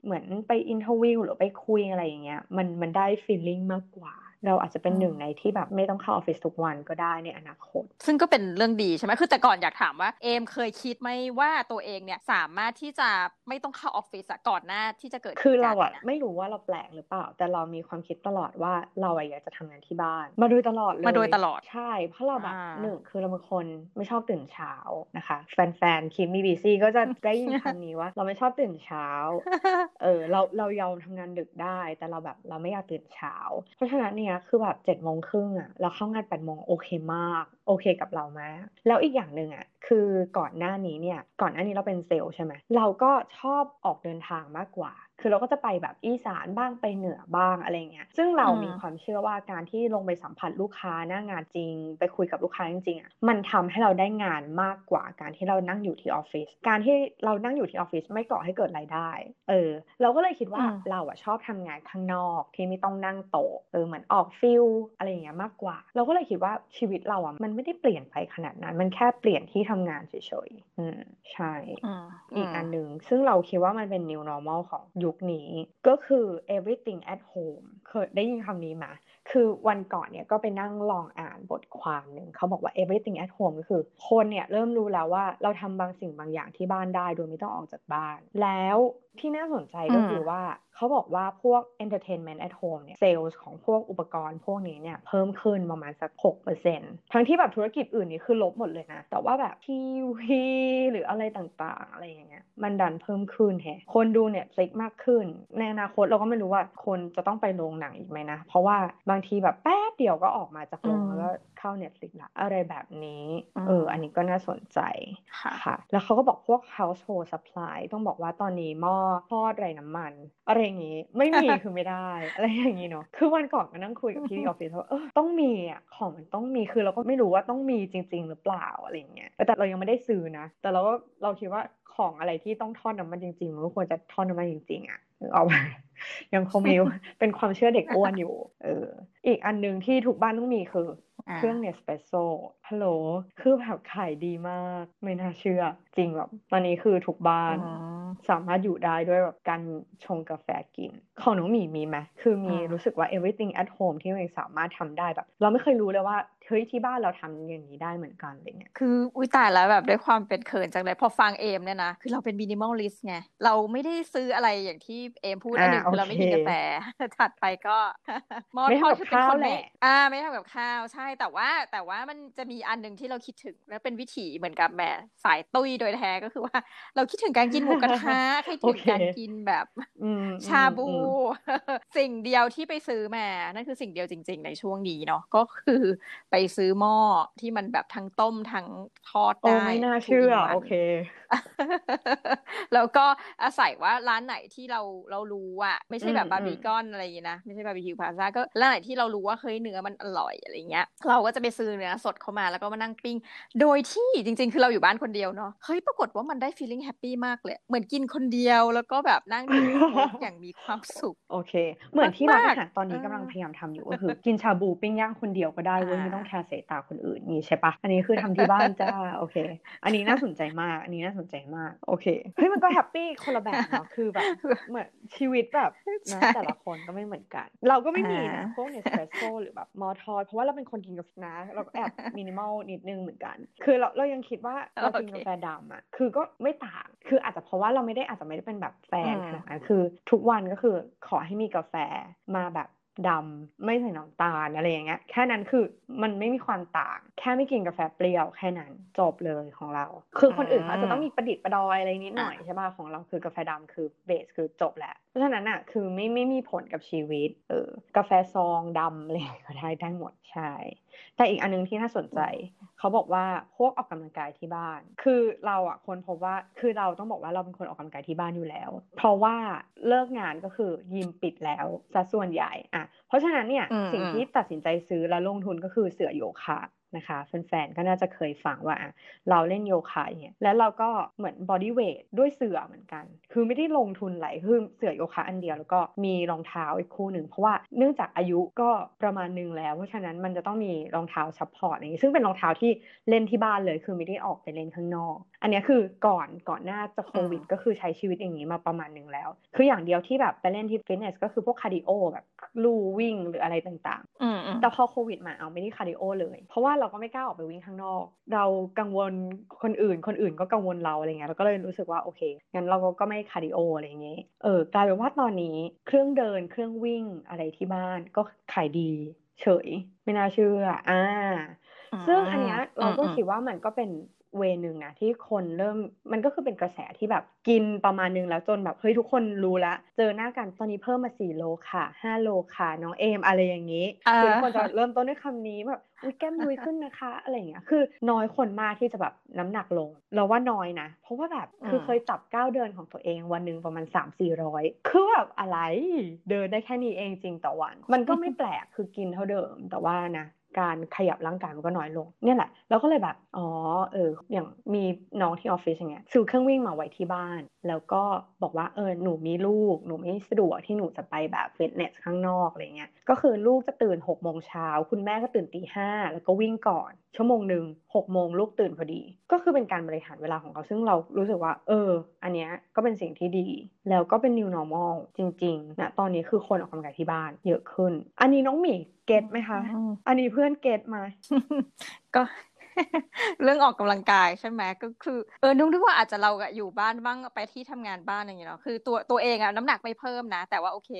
เหมือนไป interview หรือไปคุยอะไรอย่างเงี้ยมันมันได้ feeling มากกว่า เราอาจจะเป็นหนึ่งในที่แบบไม่ต้องเข้าออฟฟิศทุกวันก็ได้ในอนาคต ซึ่งก็เป็นเรื่องดีใช่ไหมคือแต่ก่อนอยากถามว่าเอมเคยคิดไหมว่าตัวเองเนี่ยสามารถที่จะไม่ต้องเข้าออฟฟิศก่อนหน้าที่จะเกิดคือเราอะไม่รู้ว่าเราแปลกหรือเปล่า แต่เรามีความคิดตลอดว่าเราอยากจะทำงานที่บ้าน มาโดยตลอดเลยมาโดยตลอดใช่ เพราะเราแบบหนึ่งคือเราเป็นคนไม่ชอบตื่นเช้านะคะ แฟนๆคิมมีบีซีก็จะได้ยินคำนี้ว่า เราไม่ชอบตื่นเช้าเออเราเรายอมทำงานดึกได้ แต่เราแบบเราไม่อยากตื่นเช้า เพราะฉะนั้นเนี่ยคือแบบเจ็ดโมงครึ่งอะเราเข้างานแปดโมงโอเคมาก โอเคกับเราไหมแล้วอีกอย่างหนึ่งอะคือก่อนหน้านี้เนี่ยก่อนหน้านี้เราเป็นเซลล์ใช่ไหมเราก็ชอบออกเดินทางมากกว่า คือเราก็จะไปแบบอีสานบ้างไปเหนือบ้างอะไรเงี้ย ซึ่งเรามีความเชื่อว่าการที่ลงไปสัมผัสลูกค้าหน้างานจริง ไปคุยกับลูกค้าจริงๆอะมันทำให้เราได้งานมากกว่าการที่เรานั่งอยู่ที่ออฟฟิศการที่เรานั่งอยู่ที่ออฟฟิศไม่ก่อให้เกิดรายได้ เออ เราก็เลยคิดว่าเราอะชอบทำงานข้างนอกที่ไม่ต้องนั่งโต๊ะเออเหมือนออกฟิลอะไรอย่างเงี้ยมากกว่า เราก็เลยคิดว่าชีวิตเราอะมันไม่ได้เปลี่ยนไปขนาดนั้น มันแค่เปลี่ยนที่ทำงานเฉยๆอืมใช่อีกอันหนึ่งซึ่งเราคิดว่ามันเป็น new normal ของยุคนี้ก็คือ everything at home เคยได้ยินคำนี้มา คือวันก่อนเนี่ยก็ไปนั่งลองอ่านบทความหนึ่งเขาบอกว่า everything at home ก็คือ คนเนี่ยเริ่มรู้แล้วว่าเราทำบางสิ่งบางอย่างที่บ้านได้โดยไม่ต้องออกจากบ้าน แล้วที่น่าสนใจก็คือว่า เขาบอกว่าพวก entertainment at home เนี่ย sales ของพวกอุปกรณ์พวกนี้เนี่ยเพิ่มขึ้นประมาณสัก 6%ทั้งที่แบบธุรกิจอื่นนี่คือลบหมดเลยนะ แต่ว่าแบบทีวีหรืออะไรต่างๆ อะไรอย่างเงี้ยมันดันเพิ่มขึ้นแฮะคนดูเนี่ยฟิกมากขึ้น ในอนาคตเราก็ไม่รู้ว่าคนจะต้องไปโรงหนังอีกไหมนะ เพราะว่าบางทีแบบแป๊บเดียวก็ออกมาจากโรงแล้วเข้า Netflix ละอะไรแบบนี้ เออ อันนี้ก็น่าสนใจค่ะ แล้วเขาก็บอกพวก household supply ต้องบอกว่าตอนนี้หม้อทอดไรน้ำมัน อะไรอย่างงี้ ไม่มีคือไม่ได้ อะไรอย่างงี้เนาะคือวันก่อนก็นั่งคุยกับพี่ที่ออฟฟิศว่าเออต้องมีอะของมันต้องมีคือเราก็ไม่รู้ว่าต้องมีจริง ๆ หรือเปล่าอะไรเงี้ยแต่เรายังไม่ได้ซื้อนะ แต่เราก็เราคิดว่าของอะไรที่ต้องทอดน้ำมันจริงๆมันก็ควรจะทอดน้ำมันจริงๆอะเอาไปยังคงมีเป็นความเชื่อเด็กอ้วนอยู่ เออ อีกอันหนึ่งที่ทุกบ้านต้องมีคือ เครื่องเนสเปรสโซ่ฮัลโหล คือแบบขายดีมาก ไม่น่าเชื่อ จริงแบบตอนนี้คือทุกบ้านสามารถอยู่ได้ด้วยแบบการชงกาแฟกิน ของน้องหมีมีไหมคือมีรู้สึกว่า everything at home ที่เราสามารถทำได้แบบ เราไม่เคยรู้เลยว่า เฮ้ยที่บ้านเราทำอย่างนี้ได้เหมือนกันอะไรเงี้ยคืออุ้ยตายแล้วแบบด้วยความเป็นเขินจังเลยพอฟังเอมเนี่ยนะคือเราเป็น minimalist ไงเราไม่ได้ซื้ออะไรอย่างที่เอมพูดอันหนึ่งคือเราไม่กินกาแฟถัดไปก็หม้อทอดคือเป็นคนแหละอ่าไม่ทำกับข้าวใช่แต่ว่าแต่ว่ามันจะมีอันหนึ่งที่เราคิดถึงแล้วเป็นวิถีเหมือนกับแม่สายตุ้ยโดยแท้ก็คือว่า เราคิดถึงการกินหมูกระทะคิดถึงการกินแบบชาบู สิ่งเดียวที่ไปซื้อมานั่นคือสิ่งเดียวจริง ๆ ในช่วงนี้เนาะก็คือไปซื้อหม้อที่มันแบบทั้งต้มทั้งทอดได้ไม่น่าเชื่อ โอเค แล้วก็อาศัยว่าร้านไหนที่เราเรารู้อะไม่ใช่แบบบาร์บีกอนอะไรอย่างนี้นะไม่ใช่บาร์บีคิวพลาซ่าก็ร้านไหนที่เรารู้ว่าเฮ้ยเนื้อมันอร่อยอะไรเงี้ย เราก็จะไปซื้อเนื้อสดเข้ามาแล้วก็มานั่งปิ้ง โดยที่จริง ๆ คือเราอยู่บ้านคนเดียวเนาะเฮ้ยปรากฏว่ามันได้ feeling happy มากเลย เหมือนกินคนเดียวแล้วก็แบบนั่งดูอย่างมีความสุข โอเค เหมือนที่ร้านอาหารตอนนี้กำลังพยายามทำอยู่ก็คือ กินชาบูปิ้งย่างคนเดียวก็ได้เว้ยไม่ต้อง care สายตาคนอื่นนี่ใช่ปะอันนี้คือทำที่บ้านจ้าโอเค อันนี้น่าสนใจมากอันนี้น่าสนใจมาก โอเคเฮ้ยมันก็ happy คนละแบบเนาะคือแบบเหมือนชีวิตแบบนะแต่ละคนก็ไม่เหมือนกัน เราก็ไม่มีนะพวก Nespresso หรือแบบหม้อทอดเพราะว่าเราเป็นคนกินกาแฟนะ เราก็แอบมินิมอลนิดนึงเหมือนกัน คือเราเรายังคิดว่าเรากินกาแฟดำอะคือก็ไม่ต่าง คืออาจจะเพราะว่าเราไม่ได้อาจจะไม่ได้เป็นแบบแฟนขนาดนั้นคือทุกวันก็คือขอให้มีกาแฟมาแบบ ดำไม่ใส่น้ำตาลอะไรอย่างเงี้ย แค่นั้นคือมันไม่มีความต่าง แค่ไม่กินกาแฟเปรี้ยวแค่นั้นจบเลยของเรา คือคนอื่นเขาจะต้องมีประดิษฐ์ประดอยอะไรนิดหน่อยใช่ป่ะของเราคือกาแฟดำคือเบสคือจบแหละเพราะฉะนั้นอะคือไม่ไม่มีผลกับชีวิตเออกาแฟซองดำอะไรก็ได้ได้หมดใช่ แต่อีกอันนึงที่น่าสนใจ เขาบอกว่าพวกออกกำลังกายที่บ้าน คือเราอะคนพบว่าคือเราต้องบอกว่าเราเป็นคนออกกำลังกายที่บ้านอยู่แล้ว เพราะว่าเลิกงานก็คือยิมปิดแล้วซะส่วนใหญ่อะเพราะฉะนั้นเนี่ยสิ่งที่ตัดสินใจซื้อและลงทุนก็คือเสือโยคะ นะคะแฟนๆก็น่าจะเคยฟังว่าเราเล่นโยคะเนี่ยแล้วเราก็เหมือนบอดี้เวทด้วยเสื่อเหมือนกัน คือไม่ได้ลงทุนไหลคือเสื่อโยคะอันเดียวแล้วก็มีรองเท้าอีกคู่หนึ่งเพราะว่าเนื่องจากอายุก็ประมาณนึงแล้ว เพราะฉะนั้นมันจะต้องมีรองเท้า support อย่างนี้ซึ่งเป็นรองเท้าที่เล่นที่บ้านเลย คือไม่ได้ออกไปเล่นข้างนอก อันนี้คือก่อนก่อนหน้าจะโควิดก็คือใช้ชีวิตอย่างนี้มาประมาณนึงแล้ว คืออย่างเดียวที่แบบไปเล่นที่ฟิตเนสก็คือพวก cardio แบบลู่วิ่งหรืออะไรต่างๆแต่พอโควิดมาเอาไม่ได้ cardio เลย เพราะว่าเราก็ไม่กล้าออกไปวิ่งข้างนอก เรากังวลคนอื่น คนอื่นก็กังวลเราอะไรเงี้ยเราก็เลยรู้สึกว่าโอเคงั้นเราก็ไม่ cardio อะไรเงี้ยเออกลายเป็นว่าตอนนี้เครื่องเดินเครื่องวิ่งอะไรที่บ้านก็ขายดี เฉย ไม่น่าเชื่ออ่าซึ่งอันเนี้ยเราก็คิดว่ามันก็เป็นเวนึงนะที่คนเริ่มมันก็คือเป็นกระแสที่แบบกินประมาณนึงแล้วจนแบบเฮ้ยทุกคนรู้แล้วเจอหน้ากันตอนนี้เพิ่มมาสี่โลค่ะห้าโลค่ะน้องเอมอะไรอย่างนี้คือคนจะเริ่มต้นด้วยคำนี้แบบ อุ้ยแก้มลุยขึ้นนะคะอะไรอย่างเงี้ยคือน้อยคนมากที่จะแบบน้ำหนักลง เราว่าน้อยนะ เพราะว่าแบบคือเคยจับก้าวเดินของตัวเองวันหนึ่งประมาณสามสี่ร้อยคือแบบอะไรเดินได้แค่นี้เองจริงต่อวัน มันก็ไม่แปลกคือกินเท่าเดิมแต่ว่านะ การขยับร่างกายมันก็น้อยลง เนี่ยแหละแล้วก็เลยแบบ อ๋อเออ อย่างมีน้องที่ออฟฟิศอย่างเงี้ยซื้อเครื่องวิ่งมาไว้ที่บ้าน แล้วก็บอกว่าเออหนูมีลูกหนูไม่สะดวกที่หนูจะไปแบบฟิตเนสข้างนอกอะไรเงี้ยก็คือลูกจะตื่นหกโมงเช้าคุณแม่ก็ตื่นตีห้าแล้วก็วิ่งก่อน ชั่วโมงหนึ่งหกโมงลูกตื่นพอดี ก็คือเป็นการบริหารเวลาของเขาซึ่งเรารู้สึกว่า เออ อันเนี้ยก็เป็นสิ่งที่ดี แล้วก็เป็น new normal จริงๆนะตอนนี้คือคนออกกำลังกายที่บ้านเยอะขึ้น อันนี้น้องหมีเก็ตไหมคะ อันนี้เพื่อนเก็ตมา ก็เรื่องออกกำลังกายใช่ไหมก็คือเออนึกว่าอาจจะเราอยู่บ้านบ้างไปที่ทำงานบ้านอะไรอย่างเงี้ยเนาะคือตัวตัวเองอะน้ำหนักไม่เพิ่มนะ แต่ว่าโอเค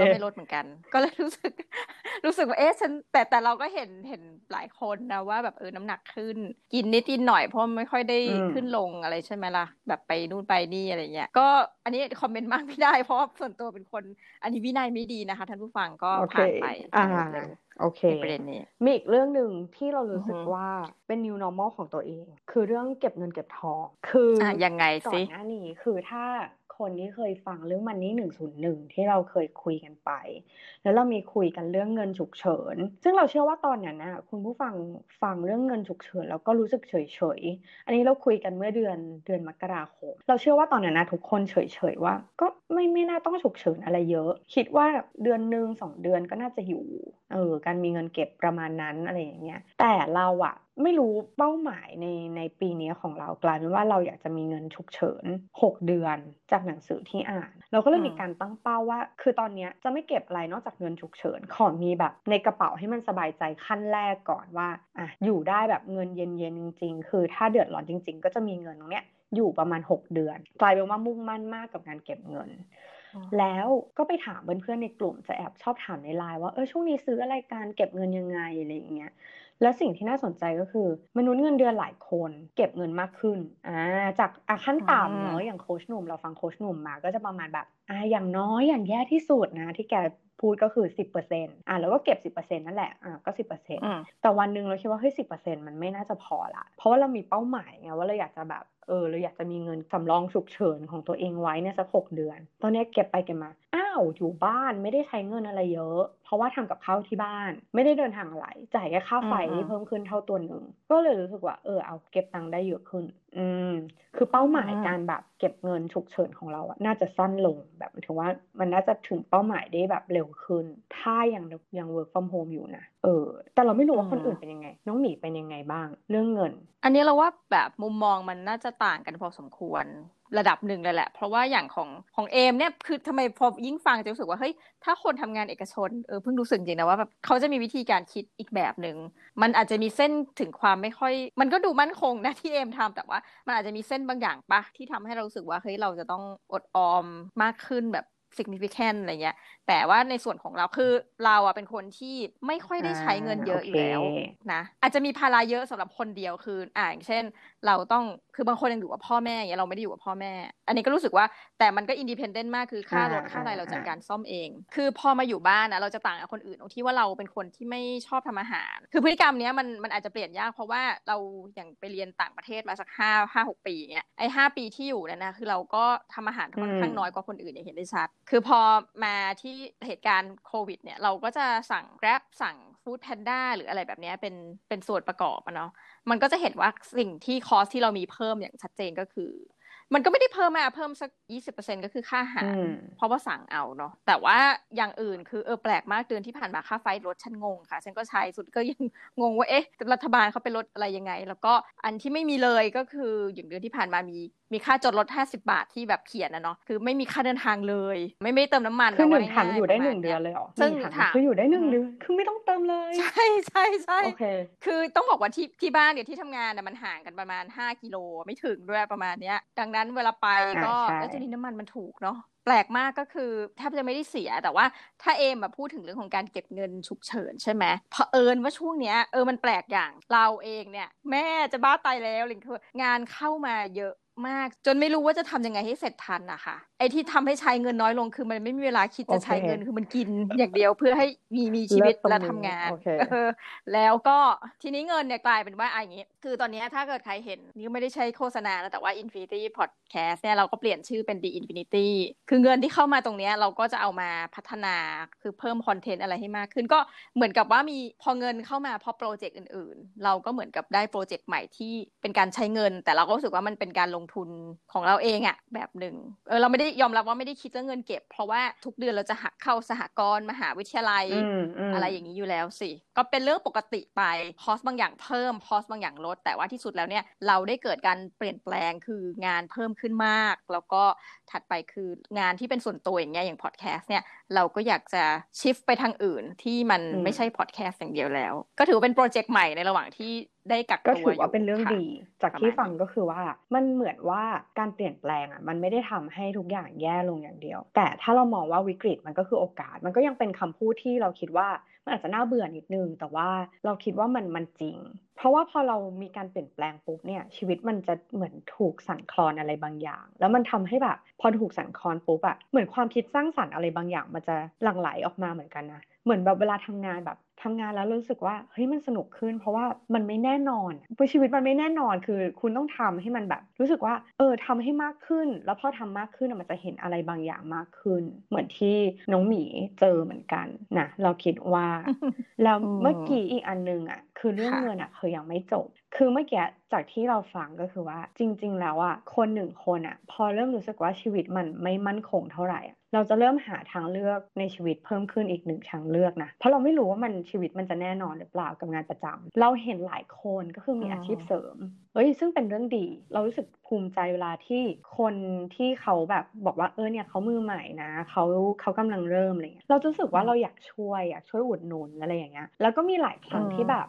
ก็ไม่ลดเหมือนกัน ก็เลยรู้สึก รู้สึกว่าเอ๊ะฉันแต่แต่เราก็เห็นเห็นหลายคนนะว่าแบบเออน้ำหนักขึ้น กินนิดนิดหน่อยเพราะไม่ค่อยได้ขึ้นลงอะไรใช่ไหมล่ะแบบไปนู่นไปนี่อะไรเงี้ยก็อันนี้คอมเมนต์มากไม่ได้เพราะส่วนตัวเป็นคน อันนี้วินัยไม่ดีนะคะท่านผู้ฟังก็ผ่านไปอ่า โอเคประเด็นนี้มีอีกเรื่องหนึ่งที่เรารู้สึกว่าเป็น new normal ของตัวเอง คือเรื่องเก็บเงินเก็บทอง คืออะยังไงสิก่อนหน้านี้คือถ้าคนที่เคยฟังเรื่องมันนี่หนึ่งศูนย์หนึ่งที่เราเคยคุยกันไป แล้วเรามีคุยกันเรื่องเงินฉุกเฉิน ซึ่งเราเชื่อว่าตอนนั้นนะคุณผู้ฟังฟังเรื่องเงินฉุกเฉินแล้วก็รู้สึกเฉยเฉยอันนี้เราคุยกันเมื่อเดือนเดือนมกราคม เราเชื่อว่าตอนนั้นนะทุกคนเฉยเฉยว่า ก็ไม่ไม่น่าต้องฉุกเฉินอะไรเยอะ คิดว่าเดือนหนึ่งสองเดือนก็น่าจะอยู่เออการมีเงินเก็บประมาณนั้นอะไรอย่างเงี้ยแต่เราอะไม่รู้เป้าหมายในในปีนี้ของเรากลายเป็นว่าเราอยากจะมีเงินฉุกเฉิน 6 เดือนจากหนังสือที่อ่าน เราก็เลยมีการตั้งเป้าว่า คือตอนนี้จะไม่เก็บอะไรนอกจากเงินฉุกเฉิน ขอมีแบบในกระเป๋าให้มันสบายใจขั้นแรกก่อนว่าอะอยู่ได้แบบเงินเย็นๆจริง ๆ คือถ้าเดือดร้อนจริง ๆ ก็จะมีเงินตรงเนี้ยอยู่ประมาณ 6 เดือน กลายเป็นว่ามุ่งมั่นมากกับการเก็บเงิน แล้วก็ไปถามเพื่อนๆในกลุ่มจะแอบชอบถามในไลน์ว่าเออช่วงนี้ซื้ออะไรการเก็บเงินยังไงอะไรอย่างเงี้ยแล้วสิ่งที่น่าสนใจก็คือ มนุษย์เงินเดือนหลายคน เก็บเงินมากขึ้นอ่าจากอะขั้นต่ำเนาะอย่างโค้ชหนุ่มเราฟังโค้ชหนุ่มมาก็จะประมาณแบบอ่าอย่างน้อยอย่างแย่ที่สุดนะที่แกพูดก็คือสิบเปอร์เซ็นต์อ่าแล้วก็เก็บสิบเปอร์เซ็นต์นั่นแหละอ่าก็สิบเปอร์เซ็นต์แต่วันหนึ่งเราคิดว่าเฮ้ยสิบเปอร์เซ็นต์มันไม่น่าจะพอละ เพราะว่าเรามีเป้าหมายไงว่าเราอยากจะแบบ เออเราอยากจะมีเงินสำรองฉุกเฉินของตัวเองไว้เนี่ยสักหกเดือน ตอนนี้เก็บไปเก็บมา อ้าวอยู่บ้านไม่ได้ใช้เงินอะไรเยอะ เพราะว่าทำกับข้าวที่บ้าน ไม่ได้เดินทางอะไรจ่ายแค่ค่าไฟที่เพิ่มขึ้นเท่าตัวหนึ่งก็เลยรู้สึกว่าเออเอาเก็บตังค์ได้เยอะขึ้น อืม คือเป้าหมายการแบบเก็บเงินฉุกเฉินของเราอะน่าจะสั้นลงแบบถึงว่ามันน่าจะถึงเป้าหมายได้แบบเร็วขึ้น ถ้ายังยัง work from home อยู่นะเออ แต่เราไม่รู้ว่าคนอื่นเป็นยังไง น้องหมีเป็นยังไงบ้าง เรื่องเงิน อันนี้เราว่าแบบมุมมองมันน่าจะต่างกันพอสมควร ระดับหนึ่งเลยแหละ เพราะว่าอย่างของของเอมเนี่ยคือทำไมพอยิ่งฟังจะรู้สึกว่าเฮ้ยถ้าคนทำงานเอกชนเออเพิ่งรู้สึกจริงนะว่าแบบเขาจะมีวิธีการคิดอีกแบบหนึ่งมันอาจจะมีเส้นถึงความไม่ค่อย มันก็ดูมั่นคงนะที่เอมทำแต่ว่ามันอาจจะมีเส้นบางอย่างปะที่ทำให้เรารู้สึกว่าเฮ้ยเราจะต้องอดออมมากขึ้นแบบ significant อะไรเงี้ย แต่ว่าในส่วนของเราคือเราอะเป็นคนที่ไม่ค่อยได้ใช้เงินเยอะอยู่แล้วนะอาจจะมีภาระเยอะสำหรับคนเดียวคืออ่าอย่างเช่น เราต้องคือบางคนยังอยู่กับพ่อแม่อย่างเงี้ยเราไม่ได้อยู่กับพ่อแม่ อันนี้ก็รู้สึกว่าแต่มันก็ independent มากคือค่ารถค่าอะไรเราจัดการซ่อมเอง คือพอมาอยู่บ้านนะเราจะต่างกับคนอื่นตรงที่ว่าเราเป็นคนที่ไม่ชอบทำอาหาร คือพฤติกรรมเนี้ยมันมันอาจจะเปลี่ยนยากเพราะว่าเราอย่างไปเรียนต่างประเทศมาสักห้าห้าหกปีเนี้ยไอ้ห้าปีที่อยู่เนี่ยนะคือเราก็ทำอาหารค่อนข้างน้อยกว่าคนอื่นอย่างเห็นได้ชัด คือพอมาที่เหตุการณ์โควิด เนี่ย เราก็จะสั่ง Grab สั่ง foodpanda หรืออะไรแบบนี้เป็นเป็นส่วนประกอบอะเนาะมันก็จะเห็นว่าสิ่งที่คอสที่เรามีเพิ่มอย่างชัดเจนก็คือ มันก็ไม่ได้เพิ่มมาเพิ่มสักยี่สิบเปอร์เซ็นก็คือค่าอาหารเพราะว่าสั่งเอาเนาะแต่ว่าอย่างอื่นคือเออแปลกมากเดือนที่ผ่านมาค่าไฟรถฉันงงค่ะ ฉันก็ใช้สุดก็ยังงงว่าเอ๊ะ รัฐบาลเขาไปลดอะไรยังไง แล้วก็อันที่ไม่มีเลยก็คืออย่างเดือนที่ผ่านมามีมีค่าจอดรถห้าสิบาทที่แบบเขียนนะเนาะคือไม่มีค่าเดินทางเลย ไม่ไม่เติมน้ำมันคือหนึ่งถังอยู่ได้หนึ่งเดือนเลยเหรอซึ่งถังคืออยู่ได้หนึ่งเดือนคือไม่ต้องเติมเลย ใช่ใช่ใช่โอเคคือต้องบอกว่าที่ที่บ้านเนี่ยที่ทำงานเนี่ยมันห่างกันประมาณห้ากิโลไม่ถึงด้วยประมาณเนี้ยดังนั้นเวลาไปก็แล้วจะนี้น้ำมันมันถูกเนาะแปลกมากก็คือแทบจะไม่ได้เสียแต่ว่าถ้าเอมมาพูดถึงเรื่องของการเก็บเงินฉุกเฉินใช่ไหมเผอิญว่าช่วงเนี้ยเออมันแปลกอย่างเราเองเนี่ย แม่จะบ้าตายแล้วลิงคืองานเข้ามาเยอะ มาก จนไม่รู้ว่าจะทำยังไงให้เสร็จทันนะคะไอ้ที่ทำให้ใช้เงินน้อยลงคือมันไม่มีเวลาคิดจะใช้เงินคือมันกินอย่างเดียวเพื่อให้มีมีชีวิตและทำงานแล้วก็ทีนี้เงินเนี่ยกลายเป็นว่าอย่างนี้ คือตอนนี้ถ้าเกิดใครเห็นนี่ไม่ได้ใช้โฆษณาแล้วแต่ว่า Infinity Podcast เนี่ยเราก็เปลี่ยนชื่อเป็น The Infinity คือเงินที่เข้ามาตรงนี้เราก็จะเอามาพัฒนาคือเพิ่มคอนเทนต์อะไรให้มากขึ้น ก็เหมือนกับว่ามีพอเงินเข้ามาพอโปรเจกต์อื่น ๆ เราก็เหมือนกับได้โปรเจกต์ใหม่ที่เป็นการใช้เงิน แต่เราก็รู้สึกว่ามันเป็นการลงทุนของเราเองอะแบบหนึ่งเออเราไม่ได้ยอมรับว่าไม่ได้คิดเรื่องเงินเก็บ เพราะว่าทุกเดือนเราจะหักเข้าสหกรณ์มหาวิทยาลัย อะไรอย่างนี้อยู่แล้วสิ ก็เป็นเรื่องปกติไปคอสบางอย่างเพิ่มคอสบางอย่างลด แต่ว่าที่สุดแล้วเนี่ยเราได้เกิดการเปลี่ยนแปลงคืองานเพิ่มขึ้นมาก แล้วก็ถัดไปคืองานที่เป็นส่วนตัวอย่างเงี้ยอย่างพอดแคสต์เนี่ยเราก็อยากจะชิฟไปทางอื่นที่มันไม่ใช่พอดแคสต์อย่างเดียวแล้ว ก็ถือเป็นโปรเจกต์ใหม่ในระหว่างที่ได้กักตัวก็ถือว่าเป็นเรื่องดี จากที่ฟังก็คือว่ามันเหมือนว่าการเปลี่ยนแปลงอะมันไม่ได้ทำให้ทุกอย่างแย่ลงอย่างเดียว แต่ถ้าเรามองว่าวิกฤตมันก็คือโอกาส มันก็ยังเป็นคำพูดที่เราคิดว่า มันอาจจะน่าเบื่อนิดนึง แต่ว่าเราคิดว่ามันมันจริง เพราะว่าพอเรามีการเปลี่ยนแปลงปุ๊บเนี่ยชีวิตมันจะเหมือนถูกสั่นคลอนอะไรบางอย่าง แล้วมันทำให้แบบพอถูกสั่นคลอนปุ๊บอะเหมือนความคิดสร้างสรรค์อะไรบางอย่างมันจะหลั่งไหลออกมาเหมือนกันนะเหมือนแบบเวลาทำงานแบบ ทำงานแล้วรู้สึกว่าเฮ้ยมันสนุกขึ้น เพราะว่ามันไม่แน่นอนชีวิตมันไม่แน่นอนคือ คุณต้องทำให้มันแบบ รู้สึกว่า เออทำให้มากขึ้น แล้วพอทำมากขึ้นมันจะเห็นอะไรบางอย่างมากขึ้น เหมือนที่น้องหมีเจอเหมือนกันนะเราคิดว่าแล้วเมื่อกี้อีกอันนึงอะคือเรื่องเงินอะคือยังไม่จบ คือเมื่อกี้จากที่เราฟังก็คือว่าจริง ๆ แล้วอะคนหนึ่งคนอะ พอเริ่มรู้สึกว่าชีวิตมันไม่มั่นคงเท่าไหร่ เราจะเริ่มหาทางเลือกในชีวิตเพิ่มขึ้นอีกหนึ่งทางเลือกนะเพราะเราไม่รู้ว่ามันชีวิตมันจะแน่นอนหรือเปล่ากับงานประจำเราเห็นหลายคนก็คือมีอาชีพเสริมเฮ้ยซึ่งเป็นเรื่องดี เรารู้สึกภูมิใจเวลาที่คนที่เขาแบบบอกว่าเออเนี่ยเขามือใหม่นะเขาเขากำลังเริ่มอะไรเงี้ยเรารู้สึกว่าเราอยากช่วยอยากช่วยอุดหนุนอะไรอย่างเงี้ยแล้วก็มีหลายครั้งที่แบบ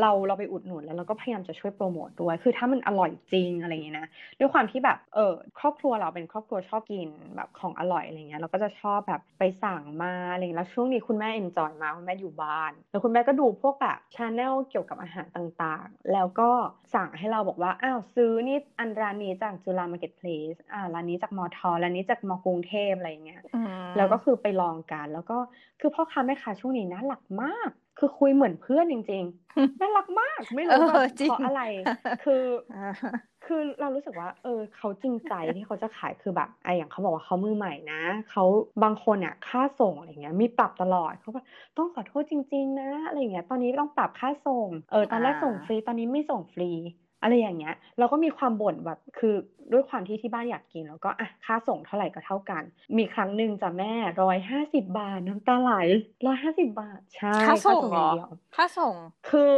เราเราไปอุดหนุนแล้วเราก็พยายามจะช่วยโปรโมทด้วย คือถ้ามันอร่อยจริงอะไรเงี้ยนะด้วยความที่แบบเออครอบครัวเราเป็นครอบครัวชอบกินแบบของอร่อยอะไรเงี้ยเราก็จะชอบแบบไปสั่งมาอะไรเงี้ยแล้วช่วงนี้คุณแม่ enjoy มาคุณแม่อยู่บ้าน แล้วคุณแม่ก็ดูพวกแบบ channel เกี่ยวกับอาหารต่างๆ แล้วก็สั่งให้เราบอกว่าอ้าวซื้อนี่อันร้านนี้จากจุฬา Marketplace อ่าร้านนี้จากมอทอร้านนี้จากมอกรุงเทพอะไรเงี้ยแล้วก็คือไปลองกัน แล้วก็คือพ่อค้าแม่ค้าช่วงนี้น่ารักมากคือคุยเหมือนเพื่อนจริงๆ น่ารักมาก ไม่รู้ว่าเพราะอะไร คือ คือเรารู้สึกว่า เออเขาจริงใจที่เขาจะขายคือแบบไออย่างเขาบอกว่าเขามือใหม่นะเขาบางคนเนี่ยค่าส่งอะไรเงี้ยมีปรับตลอดเขาแบบต้องขอโทษจริง ๆ นะอะไรเงี้ยตอนนี้ต้องปรับค่าส่งเออตอนแรกส่งฟรีตอนนี้ไม่ส่งฟรี อะไรอย่างเงี้ย เราก็มีความบ่นแบบคือด้วยความที่ที่บ้านอยากกินแล้วก็อะค่าส่งเท่าไหร่ก็เท่ากัน มีครั้งหนึ่งจ้ะแม่ร้อยห้าสิบบาทน้ำตาไหลร้อยห้าสิบบาทใช่ค่าส่งเดียวค่าส่ง คือ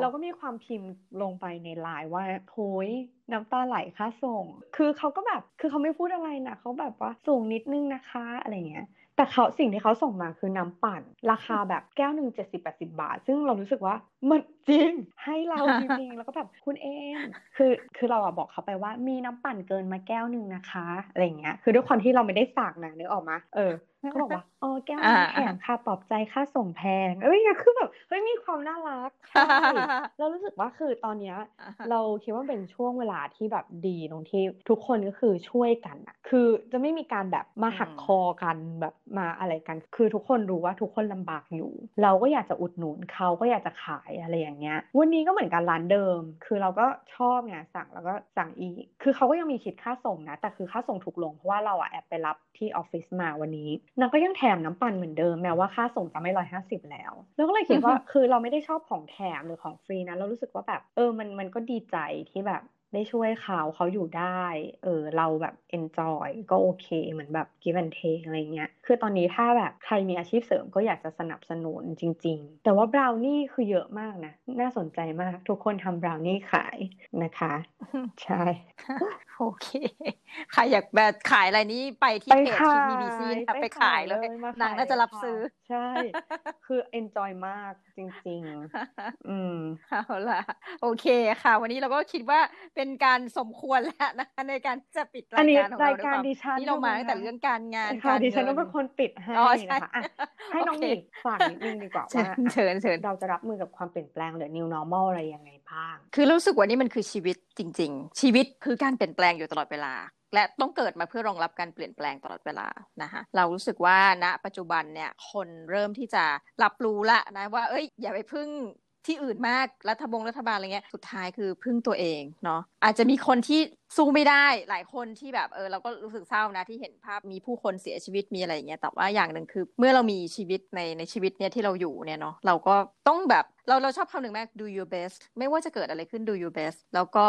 เราก็มีความพิมพ์ลงไปในไลน์ว่าโหยน้ำตาไหลค่าส่ง คือเขาก็แบบคือเขาไม่พูดอะไรนะเขาแบบว่าส่งนิดนึงนะคะอะไรเงี้ย แต่เขาสิ่งที่เขาส่งมาคือน้ำปั่น ราคาแบบแก้วหนึ่งเจ็ดสิบแปดสิบาท ซึ่งเรารู้สึกว่ามันจริงให้เราจริงๆแล้วก็แบบคุณเอมคือคือเราอะบอกเขาไปว่ามีน้ำปั่นเกินมาแก้วหนึ่งนะคะอะไรเงี้ยคือด้วยความที่เราไม่ได้สั่งนะนึกออกมาเออ เขาบอกว่าอ๋อแก้วน้ำแข็งค่ะปลอบใจค่าส่งแพงเอ้ยคือแบบเฮ้ยมีความน่ารักใช่เรารู้สึกว่าคือตอนเนี้ยเราคิดว่าเป็นช่วงเวลาที่แบบดีตรงที่ทุกคนก็คือช่วยกันอะคือจะไม่มีการแบบมาหักคอกันแบบมาอะไรกัน คือทุกคนรู้ว่าทุกคนลำบากอยู่ เราก็อยากจะอุดหนุนเขาก็อยากจะขายอะไรอย่างเงี้ย วันนี้ก็เหมือนกันร้านเดิม คือเราก็ชอบไงสั่งแล้วก็สั่งอีก คือเขาก็ยังมีคิดค่าส่งนะ แต่คือค่าส่งถูกลงเพราะว่าเราอะแอบไปรับที่ออฟฟิศมาวันนี้นางก็ยังแถมน้ำปั่นเหมือนเดิมแม้ว่าค่าส่งจะไม่ร้อยห้าสิบแล้ว แล้วก็เลยคิดว่าคือเราไม่ได้ชอบของแถมหรือของฟรีนะเรารู้สึกว่าแบบเออมันมันก็ดีใจที่แบบได้ช่วยเขาเขาอยู่ได้ เออเราแบบ enjoy ก็โอเค เหมือนแบบ give and take อะไรเงี้ย คือตอนนี้ถ้าแบบใครมีอาชีพเสริมก็อยากจะสนับสนุนจริง ๆ แต่ว่าบราวนี่คือเยอะมากนะ น่าสนใจมาก ทุกคนทำบราวนี่ขายนะคะ ใช่ โอเค ใครอยากแบบขายอะไรนี้ไปที่เพจทีมีบีซีนะไปขายเลยนางน่าจะรับซื้อ ใช่ คือ enjoy มากจริง ๆ อืมเอาละโอเคค่ะ วันนี้เราก็คิดว่าเป็นการสมควรแล้วนะคะในการจะปิดรายการของเราด้วยความที่เรามาตั้งแต่เรื่องการงานการดิฉันต้องเป็นคนปิดให้นะคะให้น้องมีฝากนิดนึงดีกว่าว่าเชิญเชิญเราจะรับมือกับความเปลี่ยนแปลงหรือ new normal อะไรยังไงบ้าง คือรู้สึกว่านี่มันคือชีวิตจริง ๆ ชีวิตคือการเปลี่ยนแปลงอยู่ตลอดเวลาและต้องเกิดมาเพื่อรองรับการเปลี่ยนแปลงตลอดเวลานะคะเรารู้สึกว่าณปัจจุบันเนี่ยคนเริ่มที่จะรับรู้ละนะว่าเอ้ยอย่าไปพึ่งที่อื่นมากรัฐบงรัฐบาลอะไรเงี้ยสุดท้ายคือพึ่งตัวเองเนาะอาจจะมีคนที่ สู้ไม่ได้หลายคนที่แบบเออเราก็รู้สึกเศร้านะที่เห็นภาพมีผู้คนเสียชีวิตมีอะไรอย่างเงี้ยแต่ว่าอย่างหนึ่งคือ เมื่อเรามีชีวิตในในชีวิตเนี้ยที่เราอยู่เนี่ยเนาะเราก็ต้องแบบเราเราชอบคำหนึ่งมาก do your best ไม่ว่าจะเกิดอะไรขึ้น do your best แล้วก็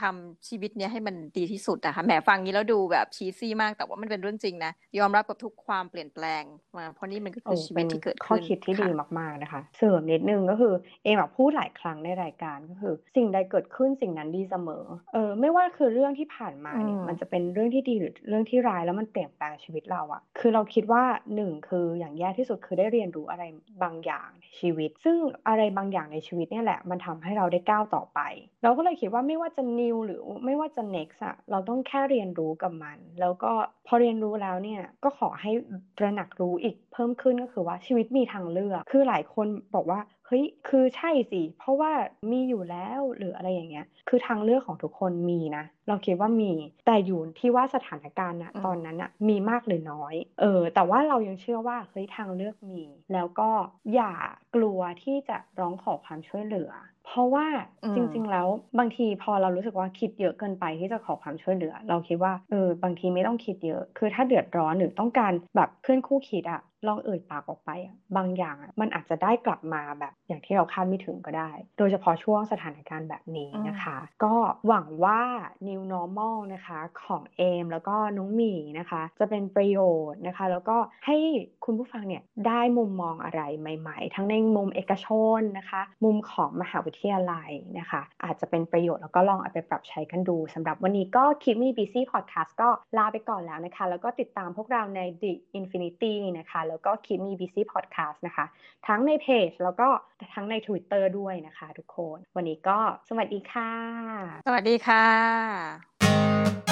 ทำชีวิตเนี้ยให้มันดีที่สุดอะค่ะแหมฟังนี้แล้วดูแบบชีซี่มาก แต่ว่ามันเป็นเรื่องจริงนะ ยอมรับกับทุกความเปลี่ยนแปลงมาเพราะนี่มันก็คือชีวิตที่เกิดขึ้นข้อคิดที่ดีมากๆนะคะ เสริมนิดนึงก็คือเอมแบบพูดหลายครั้งในรายการก็คือ สิ่งใดเกิดขึ้นสิ่งนั้นดีเสมอเออไม่ว่าคือเรื่องที่ผ่านมาเนี่ยมันจะเป็นเรื่องที่ดีหรือเรื่องที่ร้ายแล้วมันเปลี่ยนแปลงชีวิตเราอะคือเราคิดว่าหนึ่งคืออย่างแย่ที่สุดคือได้เรียนรู้อะไรบางอย่างในชีวิต ซึ่งอะไรบางอย่างในชีวิตเนี่ยแหละ มันทำให้เราได้ก้าวต่อไป เราก็เลยคิดว่าไม่ว่าจะ new หรือไม่ว่าจะ next อะเราต้องแค่เรียนรู้กับมัน แล้วก็พอเรียนรู้แล้วเนี่ยก็ขอให้ตระหนักรู้อีกเพิ่มขึ้นก็คือว่าชีวิตมีทางเลือก คือหลายคนบอกว่า เฮ้ย คือใช่สิ เพราะว่ามีอยู่แล้วหรืออะไรอย่างเงี้ย คือทางเลือกของทุกคนมีนะ เราคิดว่ามี แต่อยู่ที่ว่าสถานการณ์นะตอนนั้นอะมีมากหรือน้อย เออ แต่ว่าเรายังเชื่อว่าเฮ้ยทางเลือกมี แล้วก็อย่ากลัวที่จะร้องขอความช่วยเหลือ เพราะว่าจริง ๆ แล้วบางทีพอเรารู้สึกว่าคิดเยอะเกินไปที่จะขอความช่วยเหลือ เราคิดว่าเออบางทีไม่ต้องคิดเยอะ คือถ้าเดือดร้อนหรือต้องการแบบเพื่อนคู่คิดอะลองเอ่ยปากออกไปอะบางอย่างอะมันอาจจะได้กลับมาแบบอย่างที่เราคาดไม่ถึงก็ได้ โดยเฉพาะช่วงสถานการณ์แบบนี้นะคะ ก็หวังว่า new normal นะคะของเอมแล้วก็น้องหมีนะคะ จะเป็นประโยชน์นะคะ แล้วก็ให้คุณผู้ฟังเนี่ยได้มุมมองอะไรใหม่ ๆ ทั้งในมุมเอกชนนะคะ มุมของมหาวิทยาลัยนะคะ อาจจะเป็นประโยชน์แล้วก็ลองเอาไปปรับใช้กันดูสำหรับวันนี้ก็คิดมีบีซี่พอดแคสต์ก็ลาไปก่อนแล้วนะคะ แล้วก็ติดตามพวกเราใน The Infinity นะคะ แล้วก็คิดมีบีซี่พอดแคสต์นะคะ ทั้งในเพจแล้วก็ทั้งใน Twitter ด้วยนะคะทุกคน วันนี้ก็สวัสดีค่ะ สวัสดีค่ะ